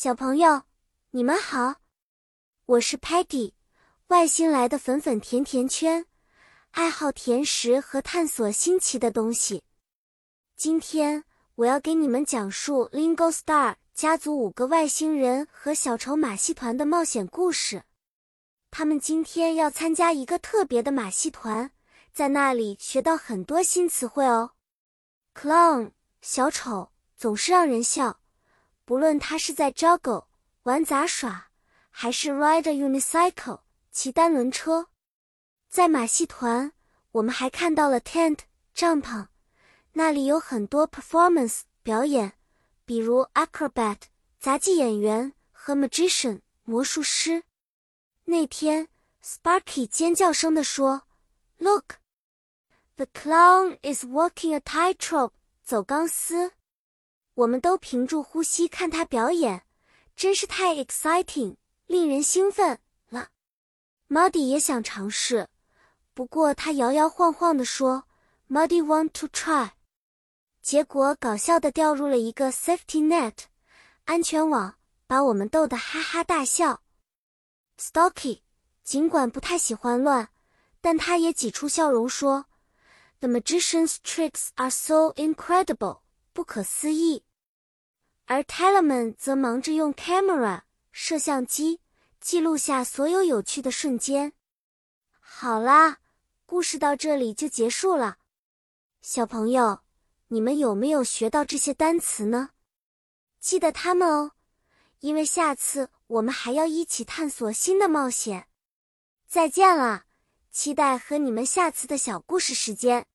小朋友，你们好，我是 Patty，外星来的粉粉甜甜圈，爱好甜食和探索新奇的东西。今天我要给你们讲述 Lingo Star 家族五个外星人和小丑马戏团的冒险故事。他们今天要参加一个特别的马戏团，在那里学到很多新词汇哦。Clown 小丑总是让人笑。不论他是在 juggle 玩杂耍，还是 ride a unicycle 骑单轮车，在马戏团，我们还看到了 tent 帐篷，那里有很多 performance 表演，比如 acrobat 杂技演员和 magician 魔术师。那天，Sparky 尖叫声地说：“Look, the clown is walking a tightrope 走钢丝。”我们都屏住呼吸看他表演，真是太 exciting，令人兴奋了。Muddy 也想尝试，不过他摇摇晃晃地说：“Muddy want to try。”结果搞笑的掉入了一个 safety net 安全网，把我们逗得哈哈大笑。Stocky 尽管不太喜欢乱，但他也挤出笑容说：“The magician's tricks are so incredible，不可思议。”而 Tellerman 则忙着用 camera 摄像机记录下所有有趣的瞬间。好啦，故事到这里就结束了。小朋友，你们有没有学到这些单词呢？记得它们哦，因为下次我们还要一起探索新的冒险。再见了，期待和你们下次的小故事时间。